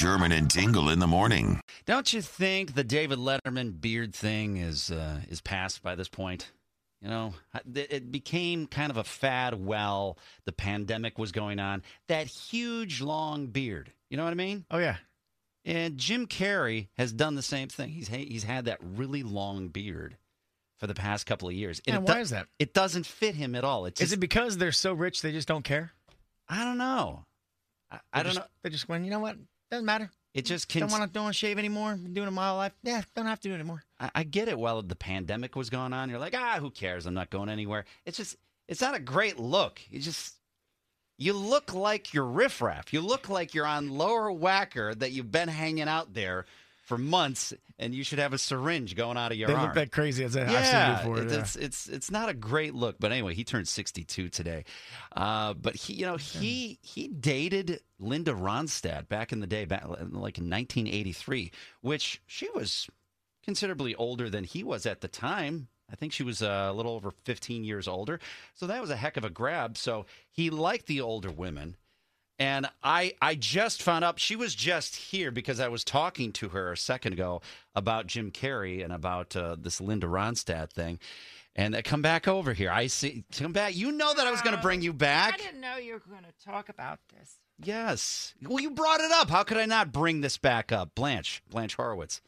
Sherman and Tingle in the morning. Don't you think the David Letterman beard thing is uh, is past by this point? You know, it became kind of a fad while the pandemic was going on. That huge long beard. You know what I mean? Oh yeah. And Jim Carrey has done the same thing. He's he's had that really long beard for the past couple of years. And, it why do- is that? It doesn't fit him at all. It's Is it because they're so rich they just don't care? I don't know. I, I don't just- know. They just went. You know what? Doesn't matter. It just Don't can. want to don't want to shave anymore. Been doing it my whole life. Yeah, don't have to do it anymore. I, I get it. While the pandemic was going on, you're like, ah, who cares? I'm not going anywhere. It's just, it's not a great look. You just, you look like you're riffraff. You look like you're on Lower Wacker that you've been hanging out there for months, and you should have a syringe going out of your they arm. look that crazy as I've yeah, seen before. it- yeah. it's it's it's not a great look. But anyway, he turned 62 today. Uh, but he, you know, he he dated Linda Ronstadt back in the day, back like in 1983, which she was considerably older than he was at the time. I think she was a little over 15 years older. So that was a heck of a grab. So he liked the older women. And I I just found out she was just here because I was talking to her a second ago about Jim Carrey and about uh, this Linda Ronstadt thing. And they come back over here. I see. Come back. You know that I was going to bring you back. I didn't know you were going to talk about this. Yes. Well, you brought it up. How could I not bring this back up? Blanche, Blanche Horowitz.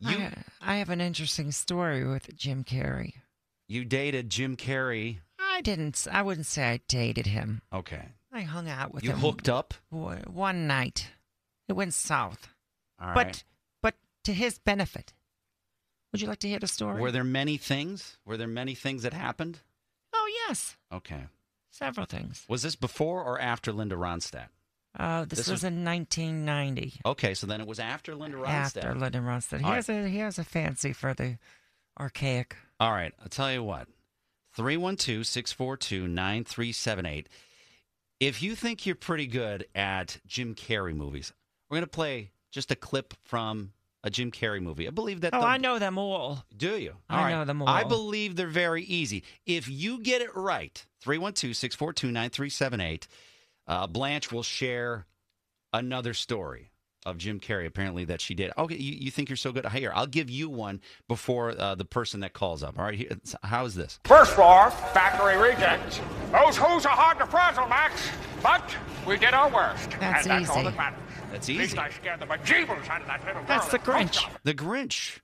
You I, I have an interesting story with Jim Carrey. you dated Jim Carrey. I didn't. I wouldn't say I dated him. Okay. I hung out with You him. hooked up. w- one night. It went south, All right. but but to his benefit. Would you like to hear the story? Were there many things? Were there many things that happened? Oh yes, Okay. several things. Was this before or after Linda Ronstadt? Uh, this, This was, was- in 1990. Okay, so then it was after Linda Ronstadt. After Linda Ronstadt, he All has a he has a fancy for the archaic. All right, I'll tell you what. 312 642 9378. If you think you're pretty good at Jim Carrey movies, we're going to play just a clip from a Jim Carrey movie. I believe that. Oh, the- I know them all. Do you? I All right. know them all. I believe they're very easy. If you get it right, 312 642 9378, uh, Blanche will share another story of Jim Carrey, apparently, that she did. Okay, you, you think you're so good? Here, I'll give you one before uh, the person that calls up. All right, here, how's this? First floor, factory rejects. Those who's are hard to frazzle, Max. But we did our worst. That's and that's all easy. that matters. That's At least easy. I scared the bejeebers out of that little girl. That's the Grinch. The Grinch.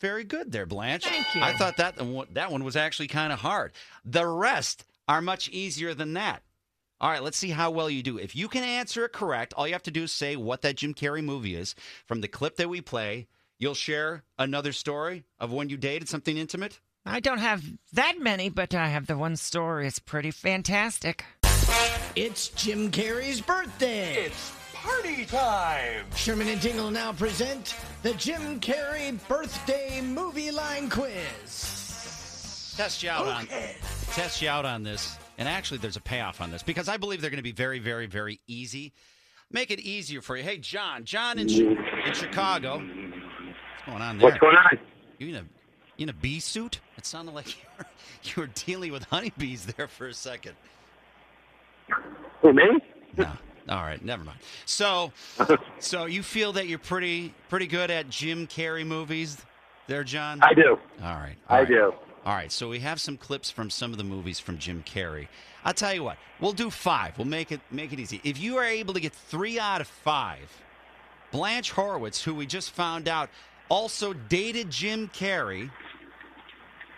Very good there, Blanche. Thank you. I thought that that one was actually kind of hard. The rest are much easier than that. All right, let's see how well you do. If you can answer it correct, all you have to do is say what that Jim Carrey movie is from the clip that we play. You'll share another story of when you dated something intimate. I don't have that many, but I have the one story. It's pretty fantastic. It's Jim Carrey's birthday. It's party time. Sherman and Tingle now present the Jim Carrey Birthday Movie Line Quiz. Test you out on test you out on this. And actually, there's a payoff on this because I believe they're going to be very, very, very easy. Make it easier for you. Hey, John. John in, in Chicago. What's going on there? What's going on? You in a you in a bee suit? It sounded like you were, you were dealing with honeybees there for a second. Who, me? No. All right, never mind. So, so you feel that you're pretty pretty good at Jim Carrey movies, there, John? I do. All right. I all right. do. All right, so we have some clips from some of the movies from Jim Carrey. I'll tell you what, we'll do five. We'll make it make it easy. If you are able to get three out of five, Blanche Horowitz, who we just found out also dated Jim Carrey,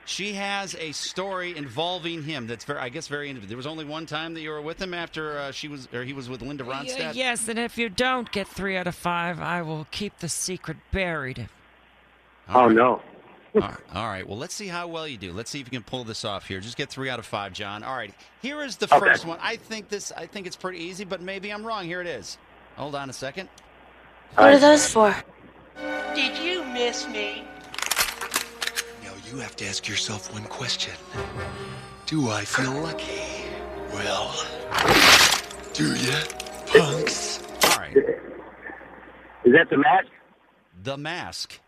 she has a story involving him that's very, I guess, very intimate. There was only one time that you were with him after uh, she was, or he was with Linda Y- Ronstadt. yes, and if you don't get three out of five, I will keep the secret buried. All oh right. no. All right. All right. Well, let's see how well you do. Let's see if you can pull this off here. Just get three out of five, John. All right. Here is the Okay. first one. I think this. I think it's pretty easy, but maybe I'm wrong. Here it is. Hold on a second. What are those for? Did you miss me? Now you have to ask yourself one question. Do I feel lucky? Well, do you, punks? All right. Is that the mask? The Mask.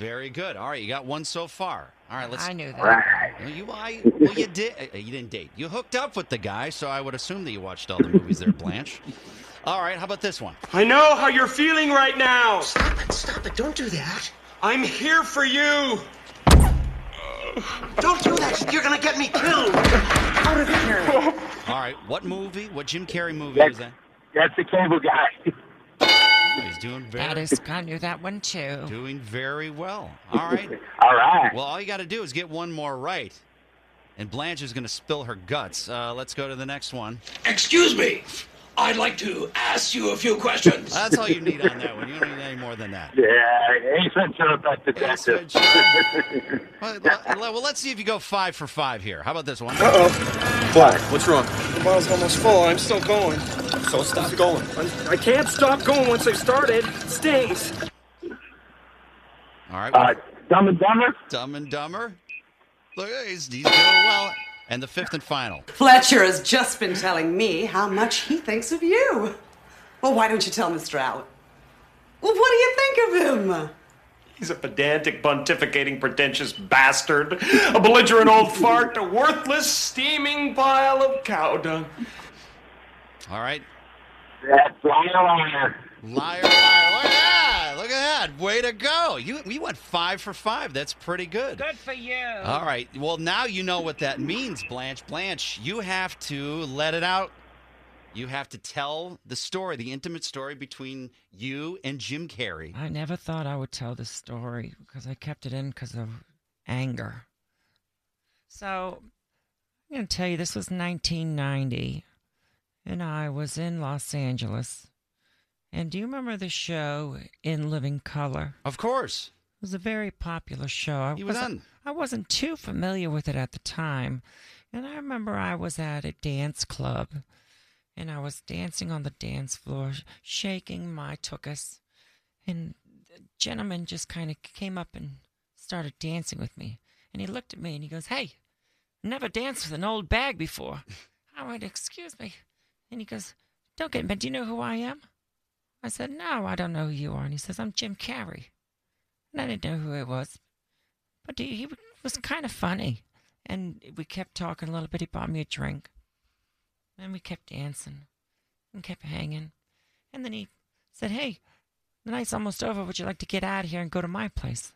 Very good. All right, you got one so far. All right, let's. I knew that. Right. Well, you, I, well, you did. uh, You didn't date. You hooked up with the guy, so I would assume that you watched all the movies there, Blanche. All right, how about this one? I know how you're feeling right now. Stop it, stop it, don't do that. I'm here for you. Don't do that, you're gonna get me killed. Out of here. All right, what movie? What Jim Carrey movie That's- was that? That's the cable guy. He's doing That very, is, I knew that one too. doing very well. All right. All right. Well, all you got to do is get one more right, and Blanche is going to spill her guts. Uh, let's go to the next one. Excuse me. I'd like to ask you a few questions. That's all you need on that one. You don't need any more than that. Yeah, Ace Ventura, Pet Ace Detective. Ventura. Well, well, let's see if you go five for five here. How about this one? Uh-oh. What? What's wrong? The bottle's almost full. I'm still going. So stop going. I can't stop going once I've started. It stings. All right. uh, Dumb and Dumber. Dumb and Dumber. Look, he's, he's doing well. And the fifth and final. Fletcher has just been telling me how much he thinks of you. Well, why don't you tell Mr. Allen? Well, what do you think of him? He's a pedantic, pontificating, pretentious bastard. A belligerent old fart. A worthless, steaming pile of cow dung. All right. That's liar, liar. Liar, liar. Look at that. Look at that. Way to go. You, you went five for five. That's pretty good. Good for you. All right. Well, now you know what that means, Blanche. Blanche, you have to let it out. You have to tell the story, the intimate story between you and Jim Carrey. I never thought I would tell this story because I kept it in because of anger. So, I'm going to tell you this was 1990, and I was in Los Angeles. And do you remember the show In Living Color? Of course. It was a very popular show. I He was on. I wasn't too familiar with it at the time. And I remember I was at a dance club and I was dancing on the dance floor, shaking my tuchus. And the gentleman just kind of came up and started dancing with me. And he looked at me and he goes, Hey, never danced with an old bag before. I went, Excuse me. And he goes, Don't get mad. Do you know who I am? I said, No, I don't know who you are. And he says, I'm Jim Carrey. And I didn't know who it was. But he, he was kind of funny. And we kept talking a little bit. He bought me a drink. And we kept dancing and kept hanging. And then he said, Hey, the night's almost over. Would you like to get out of here and go to my place?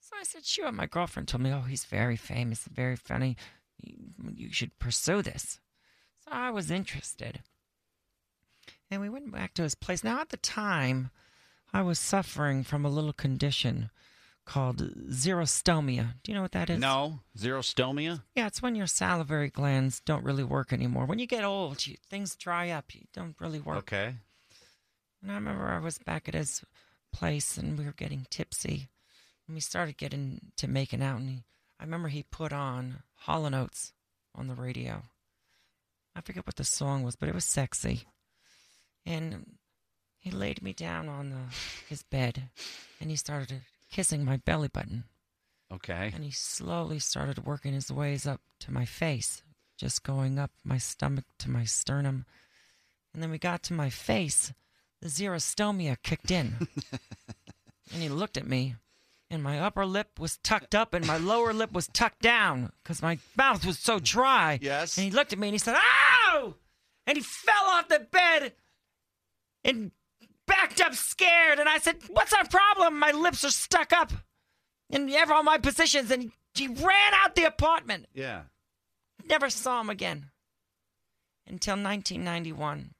So I said, Sure. My girlfriend told me, Oh, he's very famous, very funny. You, should pursue this. So I was interested. And we went back to his place. Now, at the time, I was suffering from a little condition called xerostomia. Do you know what that is? No. Xerostomia? Yeah, it's when your salivary glands don't really work anymore. When you get old, you, things dry up. You don't really work. Okay. And I remember I was back at his place and we were getting tipsy. And we started getting to making out. And he, I remember he put on Hall & Oates on the radio. I forget what the song was, but it was sexy. And he laid me down on the, his bed and he started kissing my belly button. Okay. And he slowly started working his ways up to my face, just going up my stomach to my sternum. And then we got to my face. The xerostomia kicked in. and he looked at me, and my upper lip was tucked up, and my lower lip was tucked down because my mouth was so dry. Yes. And he looked at me and he said, Ow! And he fell off the bed and backed up scared. And I said, What's our problem? My lips are stuck up in all my positions. And he ran out the apartment. Yeah. Never saw him again. Until 1991.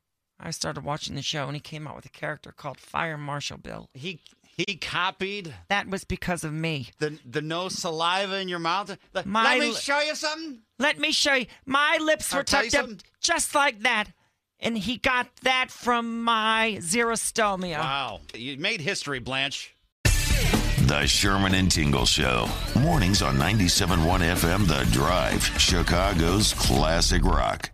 I started watching the show and he came out with a character called Fire Marshal Bill. He he copied That was because of me. the the no saliva in your mouth. Let, My let me show you something. Let me show you. My lips I'll were tucked up just like that. And he got that from my xerostomia. Wow. You made history, Blanche. The Sherman and Tingle Show. Mornings on 97.1 FM The Drive, Chicago's classic rock.